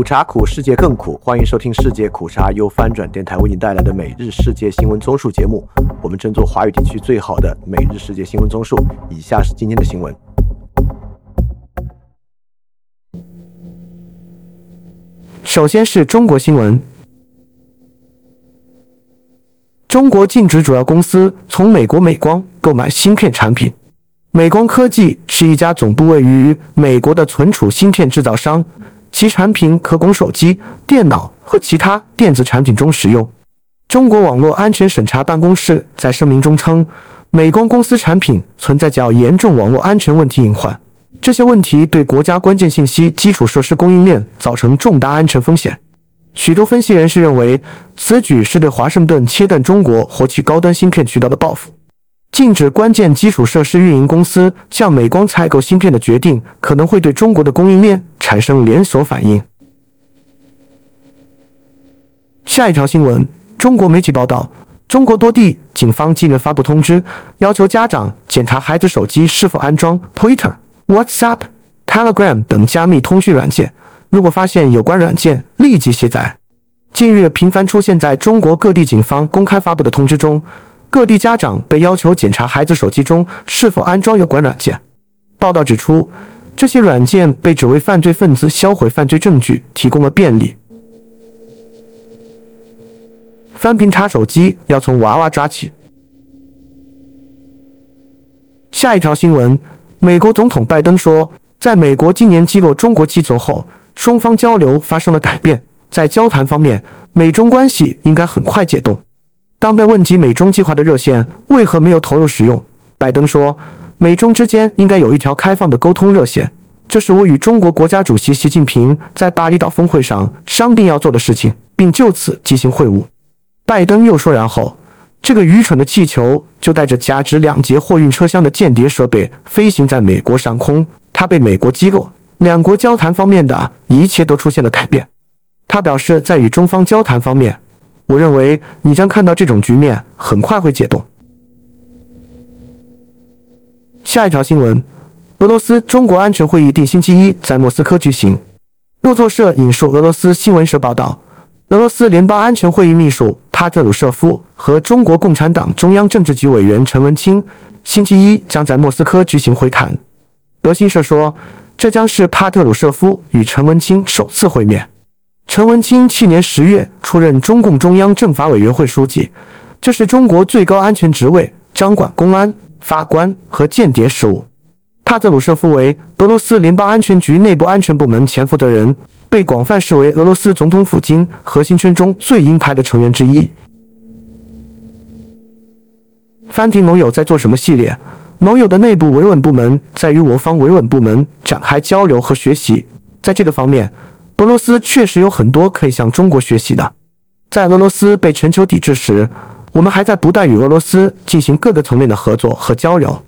苦茶苦，世界更苦。欢迎收听世界苦茶由翻转电台为您带来的每日世界新闻综述节目。我们争做华语地区最好的每日世界新闻综述。以下是今天的新闻。首先是中国新闻：中国禁止主要公司从美国美光购买芯片产品。美光科技是一家总部位于美国的存储芯片制造商，其产品可供手机、电脑和其他电子产品中使用。中国网络安全审查办公室在声明中称，美光公司产品存在较严重网络安全问题隐患，这些问题对国家关键信息基础设施供应链造成重大安全风险。许多分析人士认为，此举是对华盛顿切断中国获取高端芯片渠道的报复。禁止关键基础设施运营公司向美光采购芯片的决定，可能会对中国的供应链产生连锁反应。下一条新闻：中国媒体报道，中国多地警方近日发布通知，要求家长检查孩子手机是否安装 Twitter、WhatsApp、Telegram 等加密通讯软件，如果发现有关软件，立即卸载。近日频繁出现在中国各地警方公开发布的通知中。各地家长被要求检查孩子手机中是否安装有关软件。报道指出，这些软件被指为犯罪分子销毁犯罪证据提供了便利。翻屏查手机要从娃娃抓起。下一条新闻：美国总统拜登说，在美国今年击落中国机组后，双方交流发生了改变。在交谈方面，美中关系应该很快解冻。当被问及美中计划的热线为何没有投入使用，拜登说：“美中之间应该有一条开放的沟通热线，这是我与中国国家主席习近平在巴厘岛峰会上商定要做的事情，并就此进行会晤。”拜登又说：“然后，这个愚蠢的气球就带着价值两节货运车厢的间谍设备飞行在美国上空，它被美国击落。两国交谈方面的一切都出现了改变。”他表示，在与中方交谈方面。我认为你将看到这种局面很快会解冻。下一条新闻：俄罗斯中国安全会议定星期一在莫斯科举行。路透社引述俄罗斯新闻社报道，俄罗斯联邦安全会议秘书帕特鲁舍夫和中国共产党中央政治局委员陈文清星期一将在莫斯科举行会谈。德新社说，这将是帕特鲁舍夫与陈文清首次会面。陈文清去年十月出任中共中央政法委员会书记，这是中国最高安全职位，掌管公安、法官和间谍事务。帕特鲁舍夫为俄罗斯联邦安全局内部安全部门前负责人，被广泛视为俄罗斯总统府京核心圈中最鹰派的成员之一。翻停盟友在做什么系列？盟友的内部维稳部门在与我方维稳部门展开交流和学习，在这个方面。俄罗斯确实有很多可以向中国学习的。在俄罗斯被全球抵制时，我们还在不断与俄罗斯进行各个层面的合作和交流。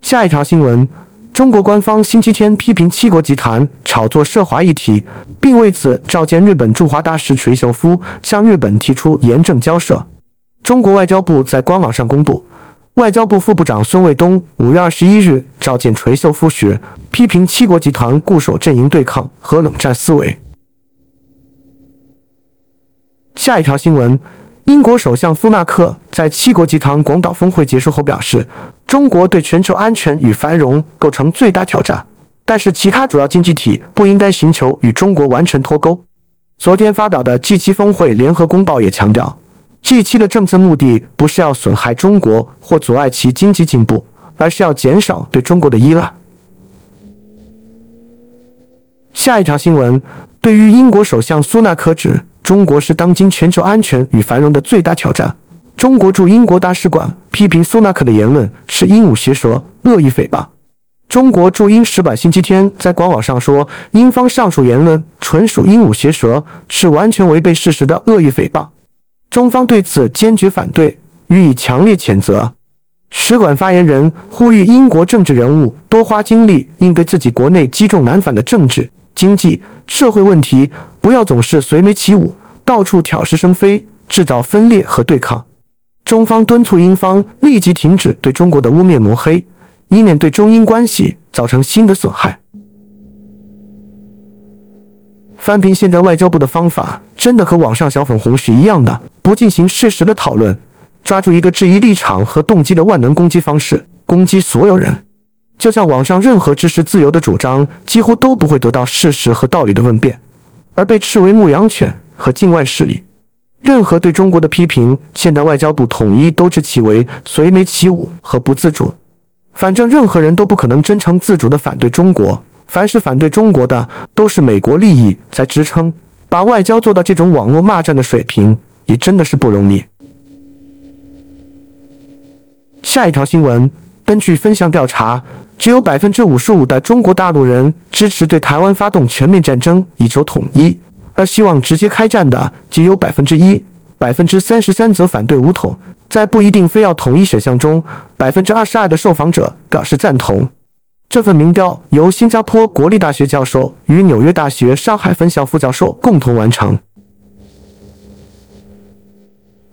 下一条新闻：中国官方星期天批评七国集团炒作涉华议题，并为此召见日本驻华大使垂秀夫，向日本提出严正交涉。中国外交部在官网上公布。外交部副部长孙卫东五月二十一日召见垂秀夫时，批评七国集团固守阵营对抗和冷战思维。下一条新闻：英国首相苏纳克在七国集团广岛峰会结束后表示，中国对全球安全与繁荣构成最大挑战，但是其他主要经济体不应该寻求与中国完全脱钩。昨天发表的 G7 峰会联合公报也强调。G7 的政策目的不是要损害中国或阻碍其经济进步，而是要减少对中国的依赖。下一条新闻，对于英国首相苏纳克指中国是当今全球安全与繁荣的最大挑战，中国驻英国大使馆批评苏纳克的言论是鹦鹉学舌、恶意诽谤。中国驻英使馆星期天在官网上说，英方上述言论纯属鹦鹉学舌，是完全违背事实的恶意诽谤。中方对此坚决反对，予以强烈谴责。使馆发言人呼吁英国政治人物多花精力应对自己国内积重难返的政治、经济、社会问题，不要总是随眉起舞，到处挑事生非，制造分裂和对抗。中方敦促英方立即停止对中国的污蔑抹黑，以免对中英关系造成新的损害。翻平现在外交部的方法，真的和网上小粉红是一样的，不进行事实的讨论，抓住一个质疑立场和动机的万能攻击方式，攻击所有人。就像网上任何支持自由的主张，几乎都不会得到事实和道理的问辩，而被斥为牧羊犬和境外势力。任何对中国的批评，现代外交部统一都知其为随眉起舞和不自主。反正任何人都不可能真诚自主地反对中国，凡是反对中国的，都是美国利益在支撑。把外交做到这种网络骂战的水平，也真的是不容易。下一条新闻，根据分项调查，只有百分之五十五的中国大陆人支持对台湾发动全面战争以求统一。而希望直接开战的仅有百分之一，百分之三十三则反对武统。在不一定非要统一选项中，百分之二十二的受访者表示赞同。这份民调由新加坡国立大学教授与纽约大学上海分校副教授共同完成。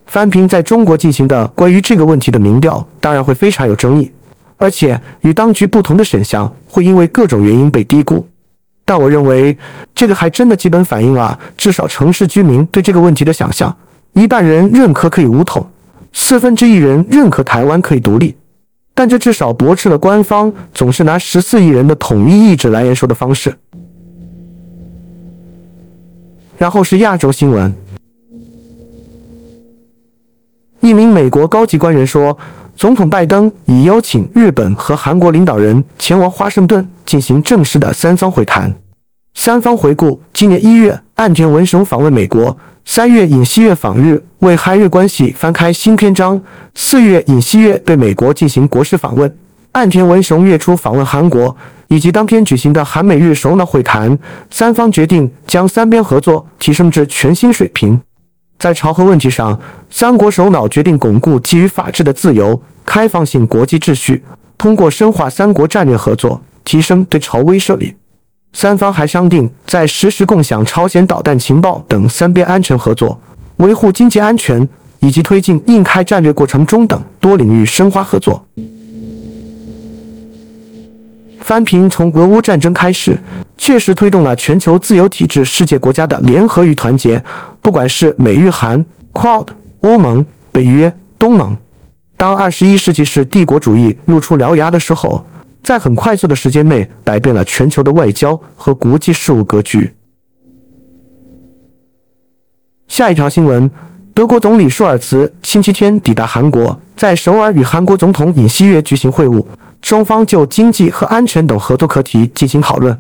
翻平在中国进行的关于这个问题的民调，当然会非常有争议，而且与当局不同的选项会因为各种原因被低估。但我认为，这个还真的基本反映了至少城市居民对这个问题的想象：一半人认可可以武统，四分之一人认可台湾可以独立。但这至少驳斥了官方总是拿十四亿人的统一意志来言说的方式。然后是亚洲新闻，一名美国高级官员说。总统拜登已邀请日本和韩国领导人前往华盛顿进行正式的三方会谈。三方回顾：今年一月，岸田文雄访问美国；三月，尹锡悦访日，为韩日关系翻开新篇章；四月，尹锡悦对美国进行国事访问，岸田文雄月初访问韩国，以及当天举行的韩美日首脑会谈。三方决定将三边合作提升至全新水平。在朝核问题上，三国首脑决定巩固基于法治的自由、开放性国际秩序，通过深化三国战略合作，提升对朝威慑力。三方还商定在实时共享朝鲜导弹情报等三边安全合作、维护经济安全以及推进印开战略过程中等多领域深化合作。翻平从俄乌战争开始。确实推动了全球自由体制世界国家的联合与团结，不管是美日韩、Quad、欧盟、北约、东盟。当二十一世纪是帝国主义露出獠牙的时候，在很快速的时间内改变了全球的外交和国际事务格局。下一条新闻：德国总理舒尔茨星期天抵达韩国，在首尔与韩国总统尹锡悦举行会晤，双方就经济和安全等合作课题进行讨论。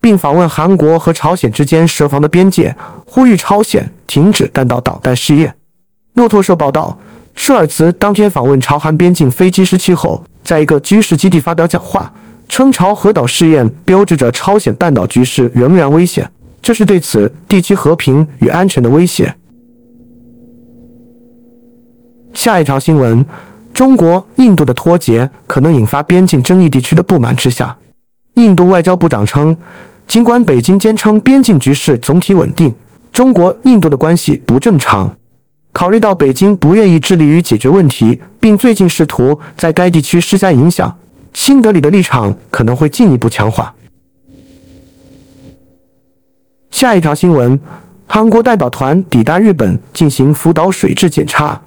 并访问韩国和朝鲜之间设防的边界，呼吁朝鲜停止弹道导弹试验。路透社报道，舒尔茨当天访问朝韩边境飞机失期后，在一个军事基地发表讲话，称朝核岛试验标志着朝鲜半岛局势仍然危险，这是对此地区和平与安全的威胁。下一条新闻：中国、印度的脱节可能引发边境争议地区的不满之下，印度外交部长称。尽管北京坚称边境局势总体稳定，中国、印度的关系不正常。考虑到北京不愿意致力于解决问题，并最近试图在该地区施加影响，新德里的立场可能会进一步强化。下一条新闻：韩国代表团抵达日本进行福岛水质检查，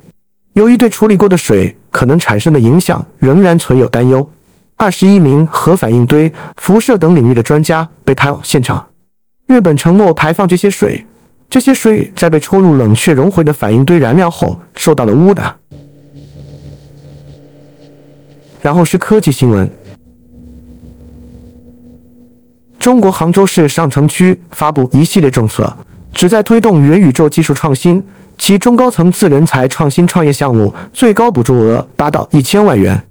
由于对处理过的水可能产生的影响仍然存有担忧。二十一名核反应堆、辐射等领域的专家被派往现场。日本承诺排放这些水，这些水在被抽入冷却熔毁的反应堆燃料后受到了污染。然后是科技新闻：中国杭州市上城区发布一系列政策，旨在推动元宇宙技术创新，其中高层次人才创新创业项目最高补助额达到一千万元。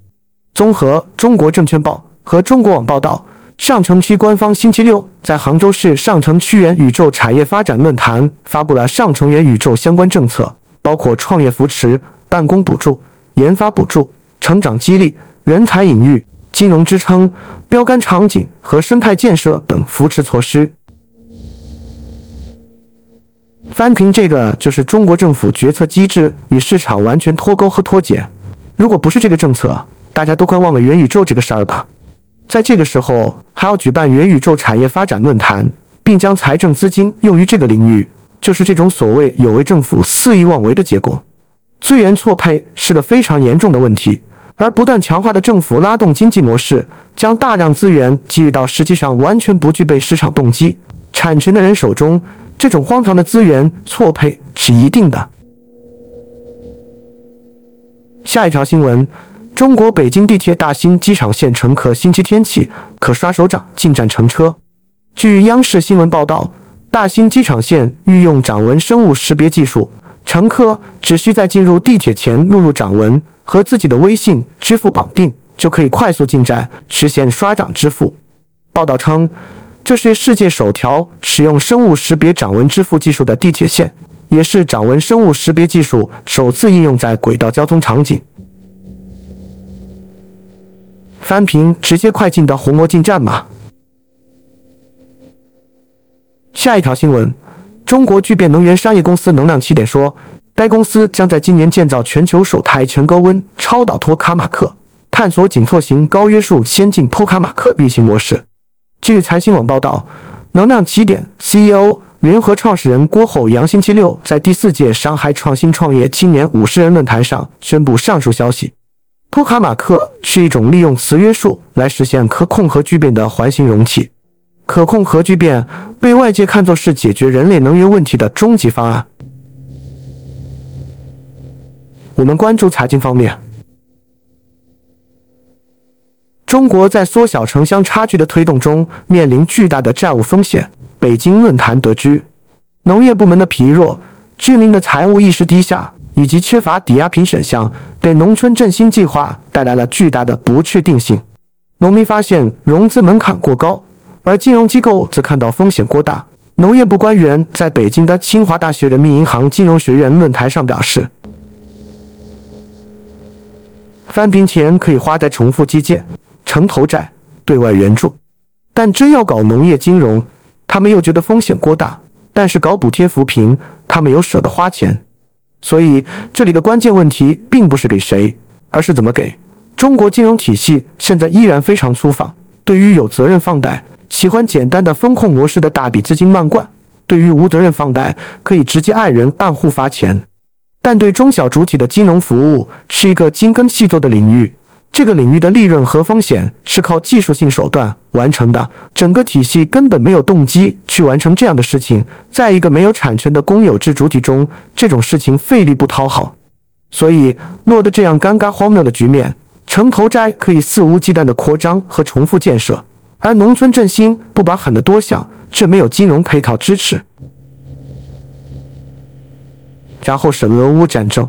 综合中国证券报和中国网报道，上城区官方星期六在杭州市上城区元宇宙产业发展论坛发布了上城元宇宙相关政策，包括创业扶持、办公补助、研发补助、成长激励、人才引育、金融支撑、标杆场景和生态建设等扶持措施。翻平这个就是中国政府决策机制与市场完全脱钩和脱节。如果不是这个政策，大家都快忘了元宇宙这个事儿吧，在这个时候还要举办元宇宙产业发展论坛，并将财政资金用于这个领域，就是这种所谓有为政府肆意妄为的结果。资源错配是个非常严重的问题，而不断强化的政府拉动经济模式，将大量资源给予到实际上完全不具备市场动机、产权的人手中，这种荒唐的资源错配是一定的。下一条新闻：中国北京地铁大兴机场线乘客星期天起可刷手掌进站乘车。据央视新闻报道，大兴机场线运用掌纹生物识别技术，乘客只需在进入地铁前录入掌纹，和自己的微信、支付绑定，就可以快速进站实现刷掌支付。报道称，这是世界首条使用生物识别掌纹支付技术的地铁线，也是掌纹生物识别技术首次应用在轨道交通场景。翻屏直接快进的红魔进站吗？下一条新闻：中国聚变能源商业公司能量起点说，该公司将在今年建造全球首台全高温超导托卡马克，探索紧凑型高约束先进托卡马克运行模式。据财新网报道，能量起点 CEO 联合创始人郭厚阳星期六在第四届上海创新创业青年五十人论坛上宣布上述消息。托卡马克是一种利用磁约束来实现可控核聚变的环形容器。可控核聚变被外界看作是解决人类能源问题的终极方案。我们关注财经方面，中国在缩小城乡差距的推动中面临巨大的债务风险。北京论坛得知，农业部门的疲弱、居民的财务意识低下以及缺乏抵押品选项，给农村振兴计划带来了巨大的不确定性。农民发现融资门槛过高。而金融机构则看到风险过大。农业部官员在北京的清华大学人民银行金融学院论坛上表示：“翻平钱可以花在重复基建、城投债、对外援助，但真要搞农业金融，他们又觉得风险过大；但是搞补贴扶贫，他们又舍得花钱。所以，这里的关键问题并不是给谁，而是怎么给。中国金融体系现在依然非常粗放，对于有责任放贷。”喜欢简单的风控模式的大笔资金漫灌，对于无责任放贷可以直接按人按户发钱，但对中小主体的金融服务是一个精耕细作的领域，这个领域的利润和风险是靠技术性手段完成的，整个体系根本没有动机去完成这样的事情。在一个没有产权的公有制主体中，这种事情费力不讨好，所以落得这样尴尬荒谬的局面。城投债可以肆无忌惮的扩张和重复建设。而农村振兴不把狠得多想，却没有金融配套支持。然后是俄乌战争。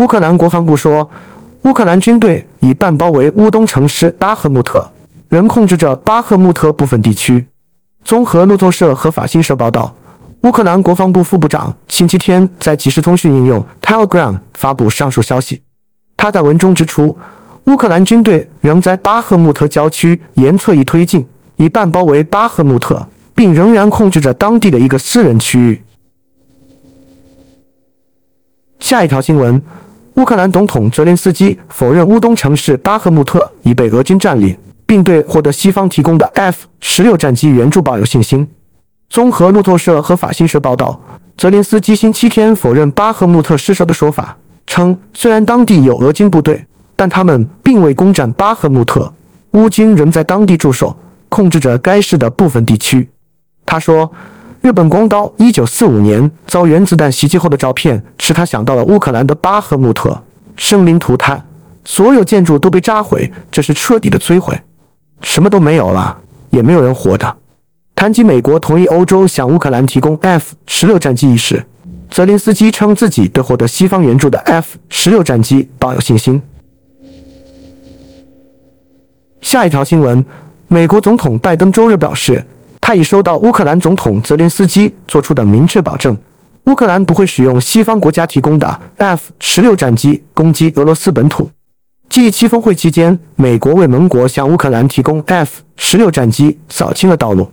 乌克兰国防部说，乌克兰军队已半包围乌东城市巴赫穆特，仍控制着巴赫穆特部分地区。综合路透社和法新社报道，乌克兰国防部副部长星期天在即时通讯应用 Telegram 发布上述消息。他在文中指出。乌克兰军队仍在巴赫穆特郊区沿侧翼推进，以半包围巴赫穆特，并仍然控制着当地的一个私人区域。下一条新闻：乌克兰总统泽连斯基否认乌东城市巴赫穆特已被俄军占领，并对获得西方提供的 F 十六战机援助抱有信心。综合路透社和法新社报道，泽连斯基星期天否认巴赫穆特失守的说法，称虽然当地有俄军部队。但他们并未攻占巴赫穆特，乌军仍在当地驻守，控制着该市的部分地区。他说：“日本光刀1945年遭原子弹袭击后的照片，使他想到了乌克兰的巴赫穆特，生灵涂炭，所有建筑都被炸毁，这是彻底的摧毁，什么都没有了，也没有人活着。”谈及美国同意欧洲向乌克兰提供 F 十六战机一事，泽连斯基称自己对获得西方援助的 F 十六战机抱有信心。下一条新闻：美国总统拜登周日表示，他已收到乌克兰总统泽连斯基做出的明确保证，乌克兰不会使用西方国家提供的 F 十六战机攻击俄罗斯本土。G 七峰会期间，美国为盟国向乌克兰提供 F 十六战机扫清了道路。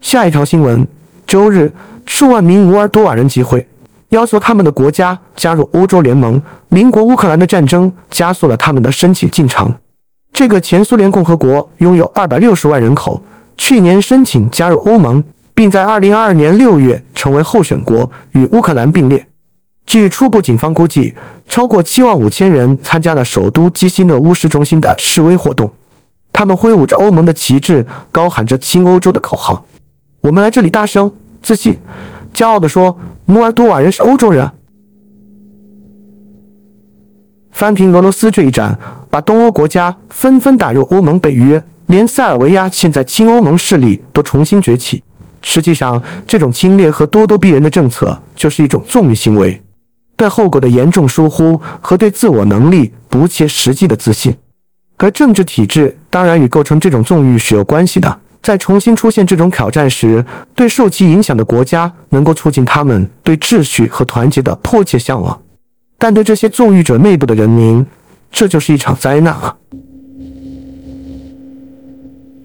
下一条新闻：周日，数万名乌尔多瓦人集会。要求他们的国家加入欧洲联盟。邻国乌克兰的战争加速了他们的申请进程。这个前苏联共和国拥有二百六十万人口，去年申请加入欧盟，并在二零二二年六月成为候选国，与乌克兰并列。据初步警方估计，超过七万五千人参加了首都基辛诺乌市中心的示威活动，他们挥舞着欧盟的旗帜，高喊着“亲欧洲”的口号。我们来这里大声、自信、骄傲地说：“摩尔多瓦人是欧洲人。”翻平俄罗斯这一战，把东欧国家纷纷打入欧盟北约，连塞尔维亚现在亲欧盟势力都重新崛起。实际上，这种侵略和咄咄逼人的政策就是一种纵欲行为。对后果的严重疏忽和对自我能力不切实际的自信，而政治体制当然与构成这种纵欲是有关系的。在重新出现这种挑战时，对受其影响的国家能够促进他们对秩序和团结的迫切向往，但对这些纵欲者内部的人民，这就是一场灾难啊！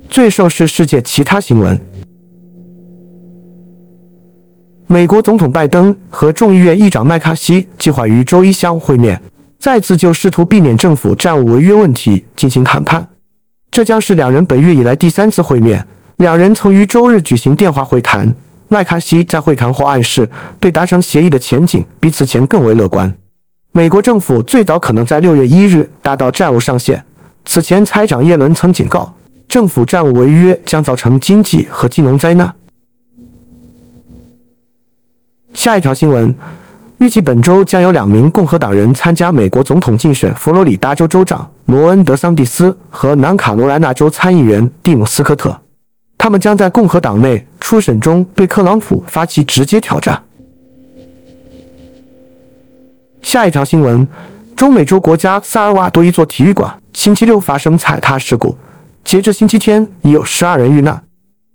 最受是世界其他新闻。美国总统拜登和众议院议长麦卡锡计划于周一相会面，再次就试图避免政府债务违约问题进行谈判。这将是两人本月以来第三次会面。两人曾于周日举行电话会谈。麦卡锡在会谈后暗示，对达成协议的前景比此前更为乐观。美国政府最早可能在六月一日达到债务上限。此前，财长耶伦曾警告，政府债务违约将造成经济和金融灾难。下一条新闻，预计本周将有两名共和党人参加美国总统竞选：佛罗里达州州长罗恩·德桑蒂斯和南卡罗来纳州参议员蒂姆·斯科特。他们将在共和党内初审中对特朗普发起直接挑战。下一条新闻，中美洲国家萨尔瓦多一座体育馆星期六发生踩踏事故，截至星期天已有十二人遇难。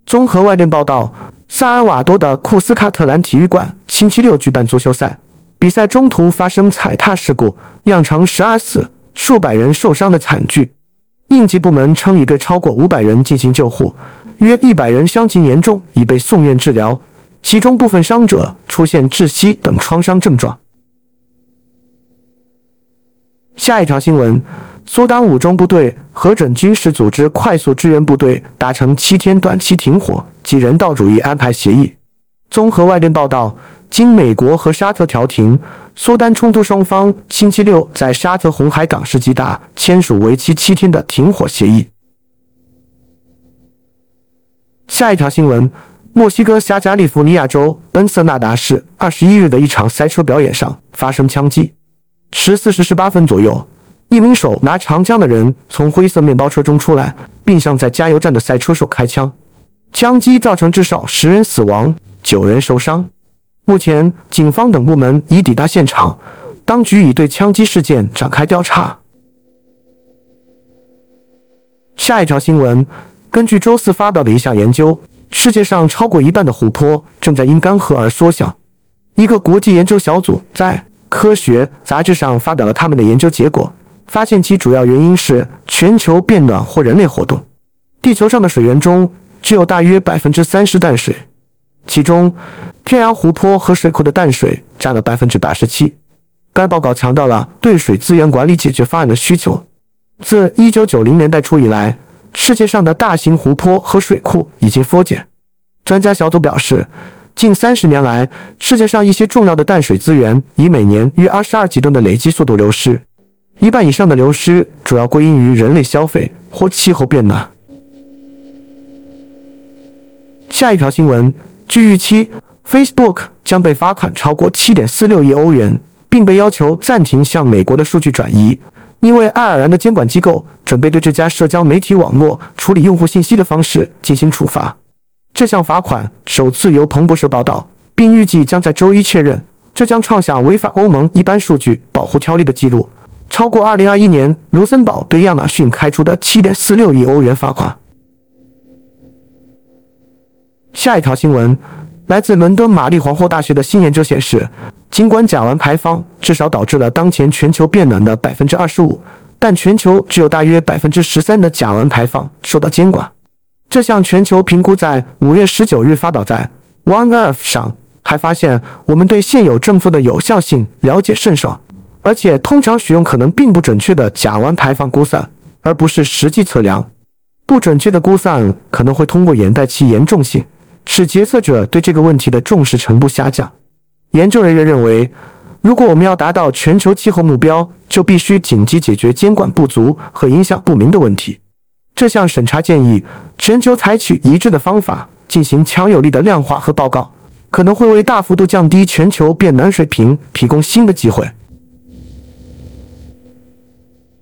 综合外电报道。萨尔瓦多的库斯卡特兰体育馆星期六举办足球赛，比赛中途发生踩踏事故，酿成十二死、数百人受伤的惨剧。应急部门称已对超过五百人进行救护，约一百人伤情严重，已被送院治疗，其中部分伤者出现窒息等创伤症状。下一条新闻。苏丹武装部队和准军事组织快速支援部队达成七天短期停火及人道主义安排协议。综合外电报道，经美国和沙特调停，苏丹冲突双方星期六在沙特红海港市吉达签署为期七天的停火协议。下一条新闻：墨西哥加加利福尼亚州恩瑟纳达市二十一日的一场赛车表演上发生枪击，十四时十八分左右。一名手拿长枪的人从灰色面包车中出来，并向在加油站的赛车手开枪，枪击造成至少十人死亡、九人受伤。目前，警方等部门已抵达现场，当局已对枪击事件展开调查。下一条新闻：根据周四发表的一项研究，世界上超过一半的湖泊正在因干涸而缩小。一个国际研究小组在《科学》杂志上发表了他们的研究结果。发现其主要原因是全球变暖或人类活动。地球上的水源中只有大约百分之三十淡水，其中天然湖泊和水库的淡水占了百分之八十七。该报告强调了对水资源管理解决方案的需求。自一九九零年代初以来，世界上的大型湖泊和水库已经缩减。专家小组表示，近三十年来，世界上一些重要的淡水资源以每年约二十二亿吨的累计速度流失。一半以上的流失主要归因于人类消费或气候变暖。下一条新闻，据预期，Facebook 将被罚款超过七点四六亿欧元，并被要求暂停向美国的数据转移，因为爱尔兰的监管机构准备对这家社交媒体网络处理用户信息的方式进行处罚。这项罚款首次由彭博社报道，并预计将在周一确认。这将创下违反欧盟一般数据保护条例的记录。超过2021年卢森堡对亚马逊开出的7.46亿欧元罚款。下一条新闻来自伦敦玛丽皇后大学的新研究显示，尽管甲烷排放至少导致了当前全球变暖的25%，但全球只有大约13%的甲烷排放受到监管。这项全球评估在5月19日发表在 One Earth 上，还发现我们对现有政策的有效性了解甚少。而且通常使用可能并不准确的甲烷排放估算，而不是实际测量。不准确的估算可能会通过掩盖其严重性，使决策者对这个问题的重视程度下降。研究人员认为，如果我们要达到全球气候目标，就必须紧急解决监管不足和影响不明的问题。这项审查建议全球采取一致的方法进行强有力的量化和报告，可能会为大幅度降低全球变暖水平提供新的机会。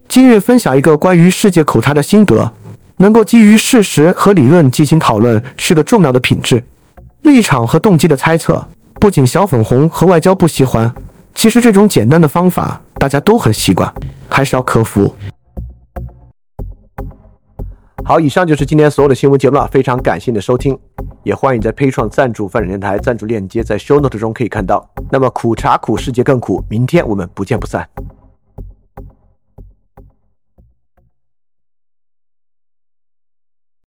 今日分享一个关于世界口才的心得：能够基于事实和理论进行讨论是个重要的品质。立场和动机的猜测，不仅小粉红和外交部喜欢，其实这种简单的方法大家都很习惯，还是要克服。好，以上就是今天所有的新闻节目了，非常感谢你的收听，也欢迎在 p a 创赞助范展电台赞助链接在 Show Note 中可以看到。那么苦茶苦，世界更苦，明天我们不见不散。